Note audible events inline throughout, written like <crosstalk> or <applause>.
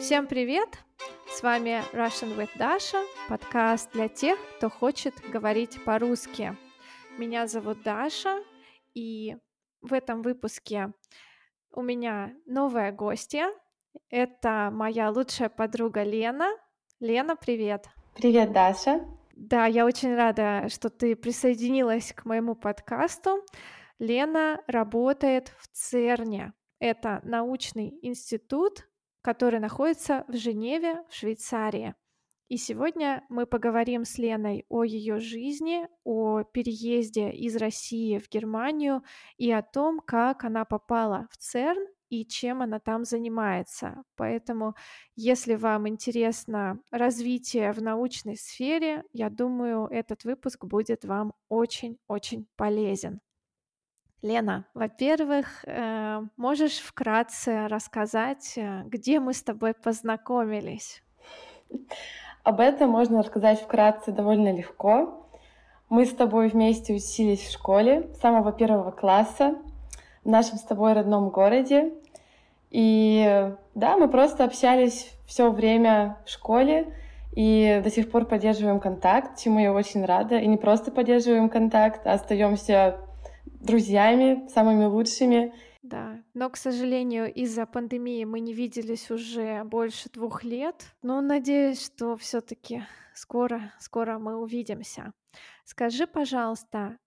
Всем привет! С вами Russian with Dasha, подкаст для тех, кто хочет говорить по-русски. Меня зовут Даша, и в этом выпуске у меня новая гостья. Это моя лучшая подруга Лена. Лена, привет! Привет, Даша! Да, я очень рада, что ты присоединилась к моему подкасту. Лена работает в ЦЕРНе. Это научный институт, который находится в Женеве, в Швейцарии. И сегодня мы поговорим с Леной о ее жизни, о переезде из России в Германию и о том, как она попала в ЦЕРН и чем она там занимается. Поэтому, если вам интересно развитие в научной сфере, я думаю, этот выпуск будет вам очень-очень полезен. Лена, во-первых, э, можешь вкратце рассказать, э, где мы с тобой познакомились? Об этом можно рассказать вкратце довольно легко. Мы с тобой вместе учились в школе с самого первого класса в нашем с тобой родном городе. И да, мы просто общались все время в школе и до сих пор поддерживаем контакт, чему я очень рада. И не просто поддерживаем контакт, а остаемся друзьями, самыми лучшими. Да, но, к сожалению, из-за пандемии мы не виделись уже больше двух лет. Но надеюсь, что все-таки скоро, скоро мы увидимся. Скажи, пожалуйста,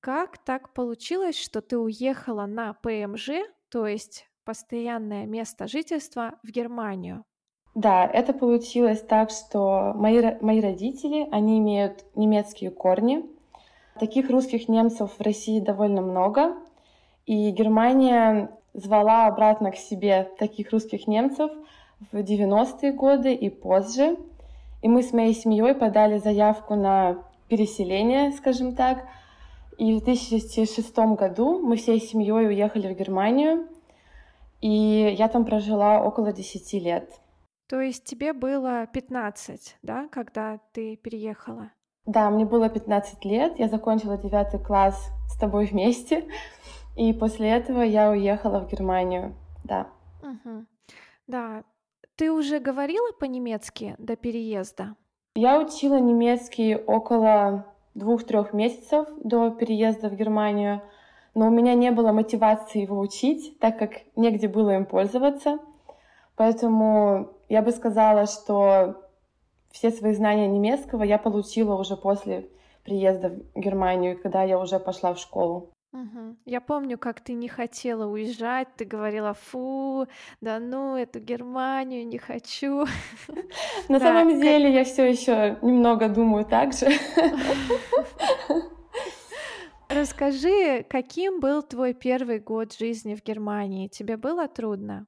как так получилось, что ты уехала на ПМЖ, то есть постоянное место жительства, в Германию? Да, это получилось так, что мои, мои родители, они имеют немецкие корни, Таких русских немцев в России довольно много, и Германия звала обратно к себе таких русских немцев в 90-е годы и позже. И мы с моей семьей подали заявку на переселение, скажем так. И в 2006 году мы всей семьей уехали в Германию, и я там прожила около 10 лет. То есть тебе было 15, да, когда ты переехала? Да, мне было 15 лет, я закончила девятый класс с тобой вместе, и после этого я уехала в Германию, да. Угу. Да, ты уже говорила по-немецки до переезда? Я учила немецкий около двух-трех месяцев до переезда в Германию, но у меня не было мотивации его учить, так как негде было им пользоваться. Поэтому я бы сказала, что все свои знания немецкого я получила уже после приезда в Германию, когда я уже пошла в школу. Угу. Я помню, как ты не хотела уезжать, ты говорила, фу, да ну, эту Германию не хочу. <laughs> На самом деле я все еще немного думаю так же. <laughs> Расскажи, каким был твой первый год жизни в Германии? Тебе было трудно?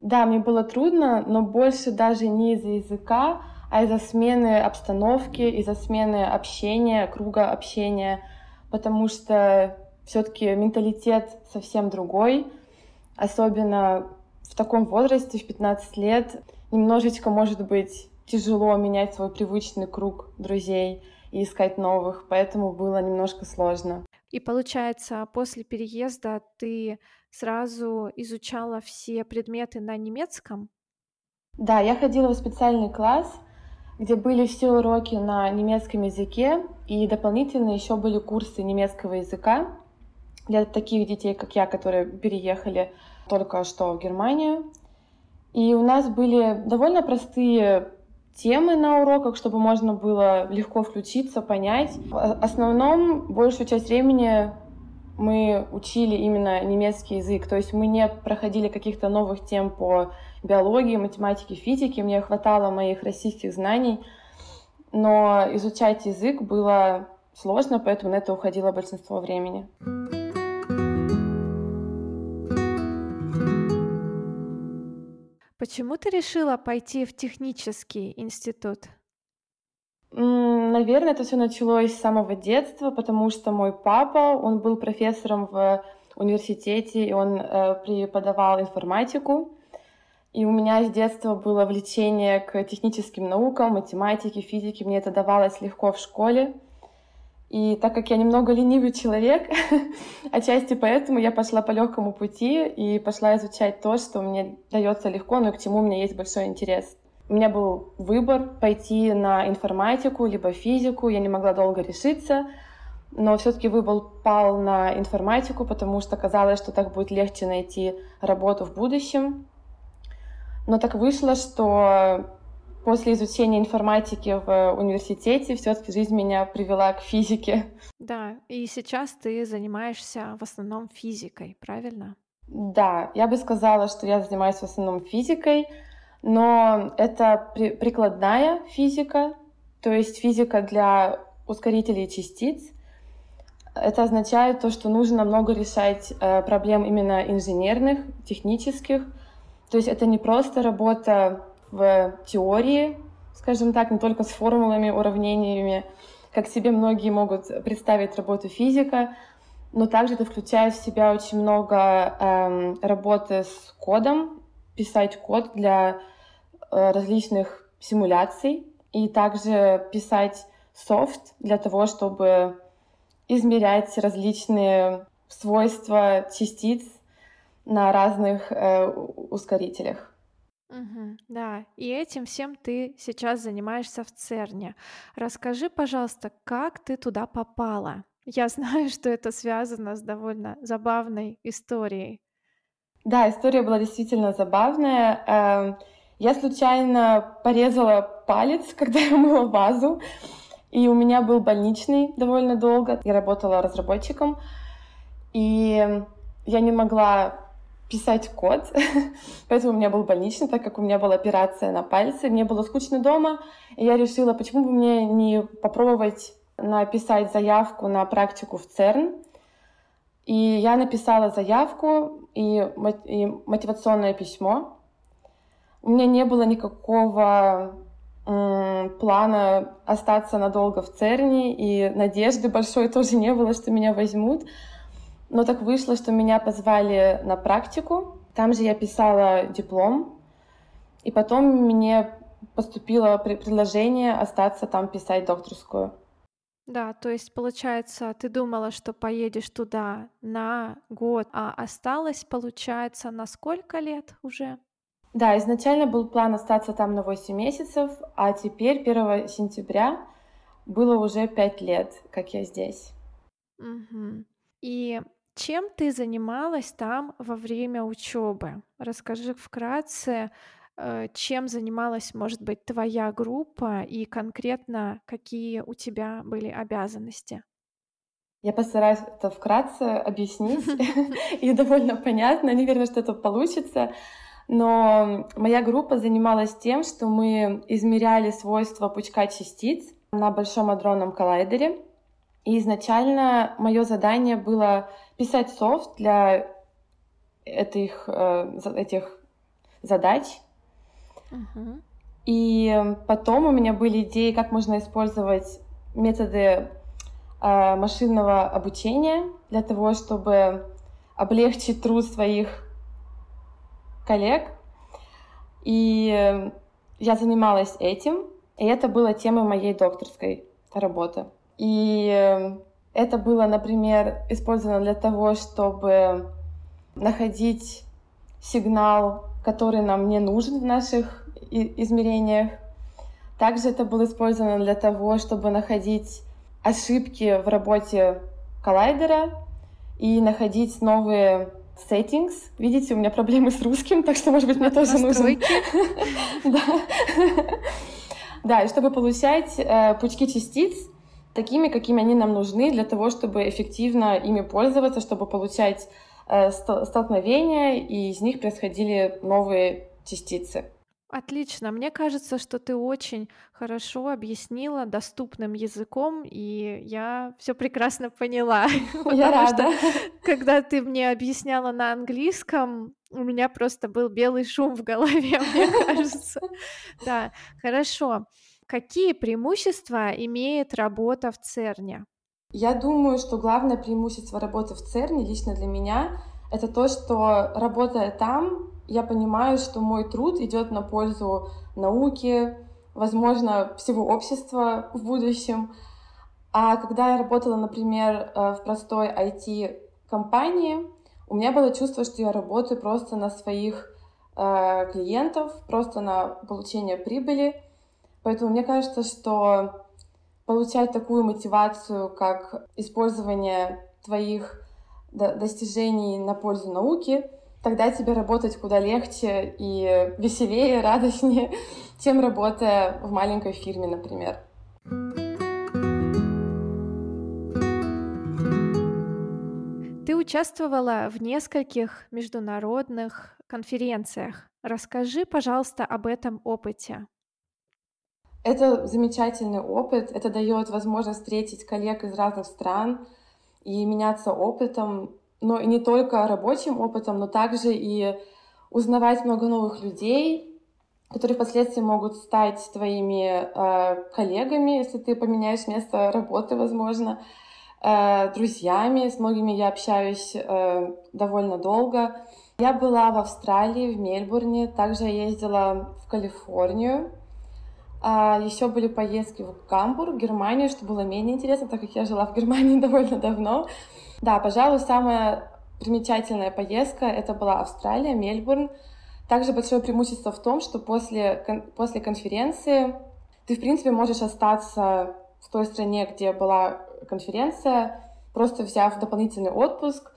Да, мне было трудно, но больше даже не из-за языка, а из-за смены обстановки, из-за смены общения, круга общения, потому что все-таки менталитет совсем другой, особенно в таком возрасте, в 15 лет, немножечко может быть тяжело менять свой привычный круг друзей и искать новых, поэтому было немножко сложно. И получается, после переезда ты сразу изучала все предметы на немецком? Да, я ходила в специальный класс, где были все уроки на немецком языке, и дополнительно еще были курсы немецкого языка для таких детей, как я, которые переехали только что в Германию. И у нас были довольно простые темы на уроках, чтобы можно было легко включиться, понять. В основном большую часть времени мы учили именно немецкий язык, то есть мы не проходили каких-то новых тем по биологии, математике, физике, мне хватало моих российских знаний, но изучать язык было сложно, поэтому на это уходило большинство времени. Почему ты решила пойти в технический институт? Наверное, это все началось с самого детства, потому что мой папа, он был профессором в университете, и он э, преподавал информатику. И у меня с детства было влечение к техническим наукам, математике, физике. Мне это давалось легко в школе. И так как я немного ленивый человек, <laughs> отчасти поэтому я пошла по легкому пути и пошла изучать то, что мне дается легко, но к чему у меня есть большой интерес. У меня был выбор пойти на информатику либо физику, я не могла долго решиться, но все-таки выбор пал на информатику, потому что казалось, что так будет легче найти работу в будущем. Но так вышло, что после изучения информатики в университете все-таки жизнь меня привела к физике. Да, и сейчас ты занимаешься в основном физикой, правильно? Да, я бы сказала, что я занимаюсь в основном физикой, но это при прикладная физика, то есть физика для ускорителей частиц. Это означает то, что нужно много решать э, проблем именно инженерных, технических. То есть это не просто работа в теории, скажем так, не только с формулами, уравнениями, как себе многие могут представить работу физика, но также это включает в себя очень много эм, работы с кодом, писать код для э, различных симуляций и также писать софт для того, чтобы измерять различные свойства частиц на разных э, ускорителях. Мгм. Да, и этим всем ты сейчас занимаешься в ЦЕРНе. Расскажи, пожалуйста, как ты туда попала? Я знаю, что это связано с довольно забавной историей. Да, история была действительно забавная. Эм, я случайно порезала палец, <laughs> когда я мыла вазу, и у меня был больничный довольно долго. Я работала разработчиком, и я не могла писать код, <laughs> поэтому у меня был больничный, так как у меня была операция на пальце, мне было скучно дома, и я решила, почему бы мне не попробовать написать заявку на практику в ЦЕРН. И я написала заявку и, и мотивационное письмо. У меня не было никакого плана остаться надолго в ЦЕРНе, и надежды большой <laughs> тоже не было, что меня возьмут. Но так вышло, что меня позвали на практику. Там же я писала диплом. И потом мне поступило предложение остаться там писать докторскую. Да, то есть, получается, ты думала, что поедешь туда на год, а осталось, получается, на сколько лет уже? Да, изначально был план остаться там на 8 месяцев, а теперь 1 сентября было уже 5 лет, как я здесь. Угу. И чем ты занималась там во время учебы? Расскажи вкратце, чем занималась, может быть, твоя группа и конкретно какие у тебя были обязанности? Я постараюсь это вкратце объяснить <laughs> <laughs> и довольно понятно. Не верю, что это получится. Но моя группа занималась тем, что мы измеряли свойства пучка частиц на Большом адронном коллайдере. И изначально мое задание было писать софт для этих, э, этих задач. Uh-huh. И потом у меня были идеи, как можно использовать методы э, машинного обучения для того, чтобы облегчить труд своих коллег. И я занималась этим, и это было темой моей докторской работы. И это было, например, использовано для того, чтобы находить сигнал, который нам не нужен в наших измерениях. Также это было использовано для того, чтобы находить ошибки в работе коллайдера и находить новые settings. Видите, у меня проблемы с русским, так что, может быть, мне тоже нужен... <laughs> Да, и чтобы получать э, пучки частиц, такими, какими они нам нужны для того, чтобы эффективно ими пользоваться, чтобы получать э, столкновения, и из них происходили новые частицы. Отлично. Мне кажется, что ты очень хорошо объяснила доступным языком, и я все прекрасно поняла. <laughs> Я рада. Что, <laughs> когда ты мне объясняла на английском, у меня просто был белый шум в голове, <laughs> мне кажется. Да, хорошо. Какие преимущества имеет работа в ЦЕРНе? Я думаю, что главное преимущество работы в ЦЕРНе лично для меня это то, что работая там, я понимаю, что мой труд идет на пользу науки, возможно, всего общества в будущем. А когда я работала, например, э, в простой IT-компании, у меня было чувство, что я работаю просто на своих э, клиентов, просто на получение прибыли. Поэтому мне кажется, что получать такую мотивацию, как использование твоих достижений на пользу науки, тогда тебе работать куда легче и веселее, <laughs> радостнее, чем работая в маленькой фирме, например. Ты участвовала в нескольких международных конференциях. Расскажи, пожалуйста, об этом опыте. Это замечательный опыт. Это дает возможность встретить коллег из разных стран и меняться опытом, но и не только рабочим опытом, но также и узнавать много новых людей, которые впоследствии могут стать твоими э, коллегами, если ты поменяешь место работы, возможно, э, друзьями. С многими я общаюсь э, довольно долго. Я была в Австралии, в Мельбурне, также ездила в Калифорнию. А еще были поездки в Гамбург, Германию, что было менее интересно, так как я жила в Германии <laughs> довольно давно. Да, пожалуй, самая примечательная поездка это была Австралия, Мельбурн. Также большое преимущество в том, что после, после конференции ты, в принципе, можешь остаться в той стране, где была конференция, просто взяв дополнительный отпуск.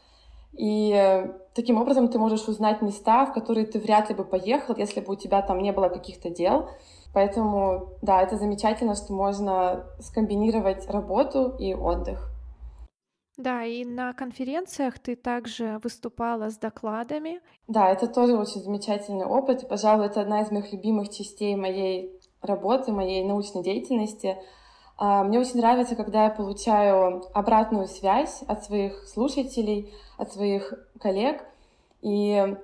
И таким образом ты можешь узнать места, в которые ты вряд ли бы поехал, если бы у тебя там не было каких-то дел. Поэтому, да, это замечательно, что можно скомбинировать работу и отдых. Да, и на конференциях ты также выступала с докладами. Да, это тоже очень замечательный опыт. Пожалуй, это одна из моих любимых частей моей работы, моей научной деятельности. А, мне очень нравится, когда я получаю обратную связь от своих слушателей, от своих коллег. И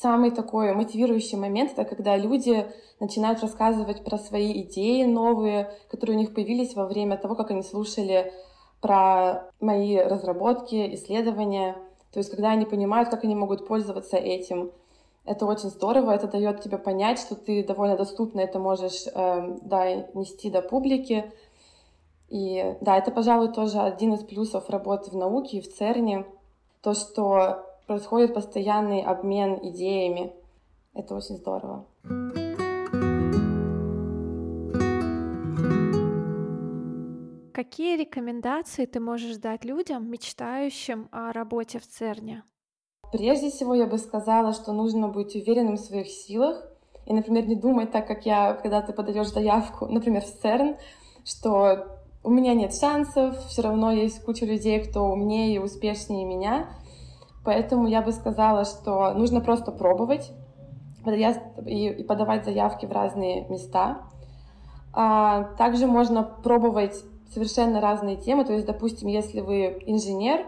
самый такой мотивирующий момент — это когда люди начинают рассказывать про свои идеи новые, которые у них появились во время того, как они слушали про мои разработки, исследования. То есть, когда они понимают, как они могут пользоваться этим, это очень здорово, это дает тебе понять, что ты довольно доступно это можешь э, да, нести до публики. И да, это, пожалуй, тоже один из плюсов работы в науке и в ЦЕРНе, то, что происходит постоянный обмен идеями. Это очень здорово. Какие рекомендации ты можешь дать людям, мечтающим о работе в ЦЕРНе? Прежде всего, я бы сказала, что нужно быть уверенным в своих силах и, например, не думать так, как я, когда ты подаешь заявку, например, в ЦЕРН, что у меня нет шансов, все равно есть куча людей, кто умнее и успешнее меня. Поэтому я бы сказала, что нужно просто пробовать и подавать заявки в разные места. А также можно пробовать совершенно разные темы. То есть, допустим, если вы инженер,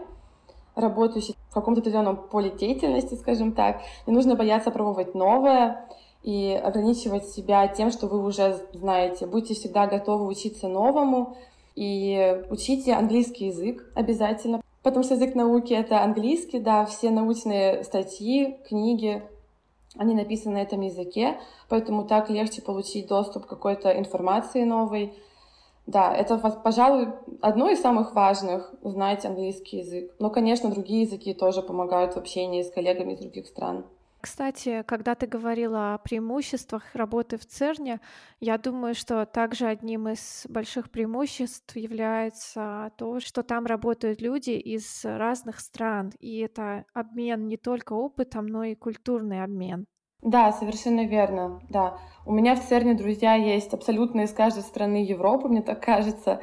работающий в каком-то определенном поле деятельности, скажем так, не нужно бояться пробовать новое и ограничивать себя тем, что вы уже знаете. Будьте всегда готовы учиться новому и учите английский язык обязательно, потому что язык науки — это английский, да, все научные статьи, книги, они написаны на этом языке, поэтому так легче получить доступ к какой-то информации новой, да, это, пожалуй, одно из самых важных — знать английский язык. Но, конечно, другие языки тоже помогают в общении с коллегами из других стран. Кстати, когда ты говорила о преимуществах работы в ЦЕРНе, я думаю, что также одним из больших преимуществ является то, что там работают люди из разных стран, и это обмен не только опытом, но и культурный обмен. Да, совершенно верно, да. У меня в ЦЕРНе друзья есть абсолютно из каждой страны Европы, мне так кажется.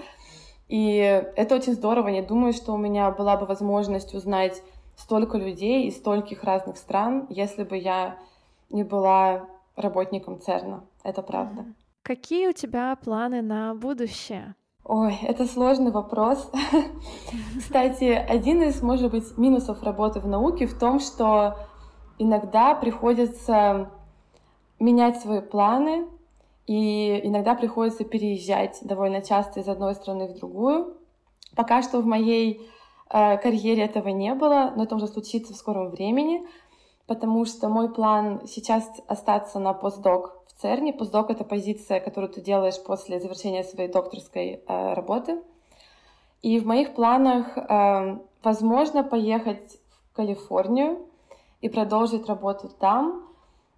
И это очень здорово. Не думаю, что у меня была бы возможность узнать столько людей из стольких разных стран, если бы я не была работником ЦЕРНа. Это правда. Какие у тебя планы на будущее? Ой, это сложный вопрос. <laughs> Кстати, один из, может быть, минусов работы в науке в том, что иногда приходится менять свои планы, и иногда приходится переезжать довольно часто из одной страны в другую. Пока что в моей карьере этого не было, но это уже случится в скором времени, потому что мой план сейчас остаться на постдок в ЦЕРНе. Постдок — это позиция, которую ты делаешь после завершения своей докторской э, работы. И в моих планах, э, возможно, поехать в Калифорнию и продолжить работу там,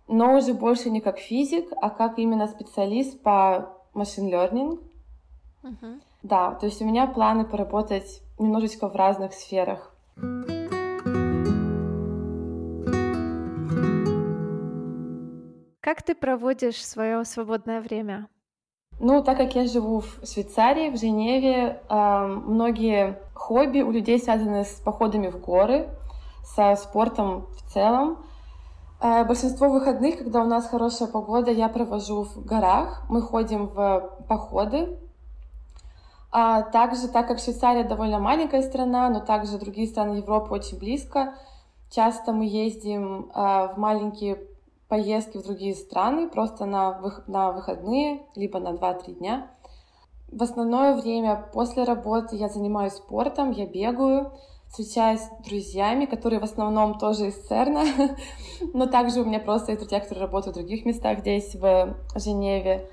но уже больше не как физик, а как именно специалист по машин learning. Uh-huh. Да, то есть у меня планы поработать немножечко в разных сферах. Как ты проводишь свое свободное время? Ну, так как я живу в Швейцарии, в Женеве, э, многие хобби у людей связаны с походами в горы, со спортом в целом. Э, большинство выходных, когда у нас хорошая погода, я провожу в горах. Мы ходим в походы. А также, так как Швейцария довольно маленькая страна, но также другие страны Европы очень близко, часто мы ездим э, в маленькие поездки в другие страны просто на, на выходные, либо на 2-3 дня. В основное время после работы я занимаюсь спортом, я бегаю, встречаюсь с друзьями, которые в основном тоже из ЦЕРНа, <laughs> но также у меня просто есть друзья, которые работают в других местах здесь, в Женеве.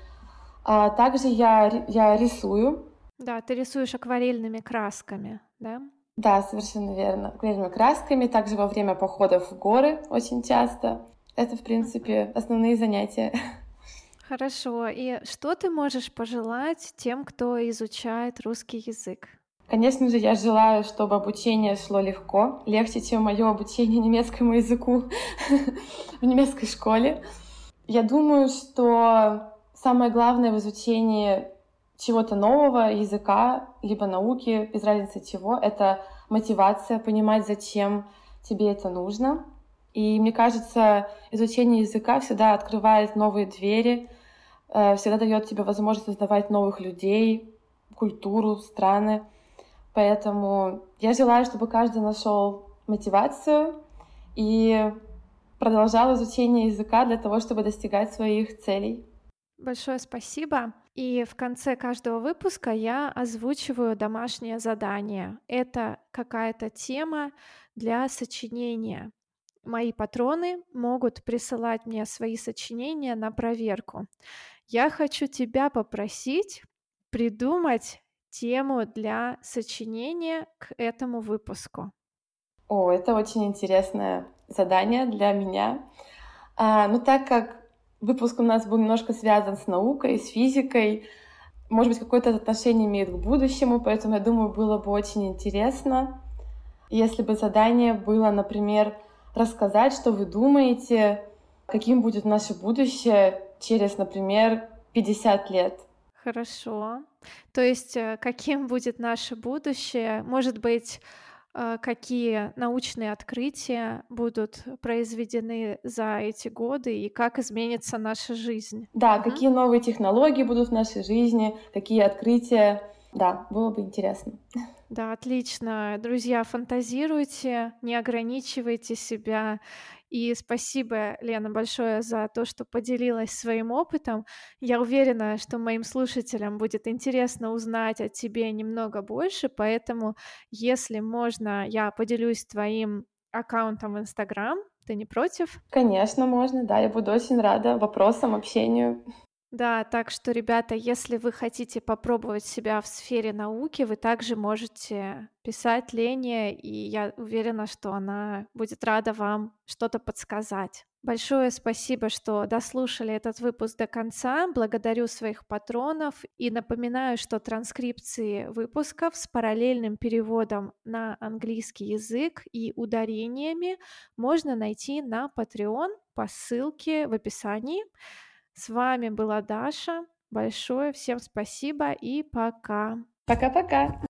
А также я, я рисую. Да, ты рисуешь акварельными красками, да? Да, совершенно верно. Акварельными красками, также во время походов в горы очень часто. Это, в принципе, основные занятия. Хорошо. И что ты можешь пожелать тем, кто изучает русский язык? Конечно же, я желаю, чтобы обучение шло легко, легче, чем мое обучение немецкому языку <laughs> в немецкой школе. Я думаю, что самое главное в изучении чего-то нового, языка, либо науки, без разницы чего, это мотивация, понимать, зачем тебе это нужно. И мне кажется, изучение языка всегда открывает новые двери, э, всегда дает тебе возможность узнавать новых людей, культуру, страны. Поэтому я желаю, чтобы каждый нашел мотивацию и продолжал изучение языка для того, чтобы достигать своих целей. Большое спасибо. И в конце каждого выпуска я озвучиваю домашнее задание. Это какая-то тема для сочинения мои патроны могут присылать мне свои сочинения на проверку. Я хочу тебя попросить придумать тему для сочинения к этому выпуску. О, это очень интересное задание для меня. А, ну, так как выпуск у нас был немножко связан с наукой, с физикой, может быть, какое-то отношение имеет к будущему, поэтому я думаю, было бы очень интересно, если бы задание было, например, рассказать, что вы думаете, каким будет наше будущее через, например, 50 лет. Хорошо. То есть э, каким будет наше будущее? Может быть, какие научные открытия будут произведены за эти годы и как изменится наша жизнь? Да, угу. какие новые технологии будут в нашей жизни, какие открытия. Да, было бы интересно. <laughs> Да, отлично. Друзья, фантазируйте, не ограничивайте себя. И спасибо, Лена, большое за то, что поделилась своим опытом. Я уверена, что моим слушателям будет интересно узнать о тебе немного больше, поэтому, если можно, я поделюсь твоим аккаунтом в Инстаграм. Ты не против? Конечно, можно, да, я буду очень рада вопросам, общению. Да, так что, ребята, если вы хотите попробовать себя в сфере науки, вы также можете писать Лене, и я уверена, что она будет рада вам что-то подсказать. Большое спасибо, что дослушали этот выпуск до конца. Благодарю своих патронов и напоминаю, что транскрипции выпусков с параллельным переводом на английский язык и ударениями можно найти на Patreon по ссылке в описании. С вами была Даша. Большое всем спасибо и пока. Пока-пока.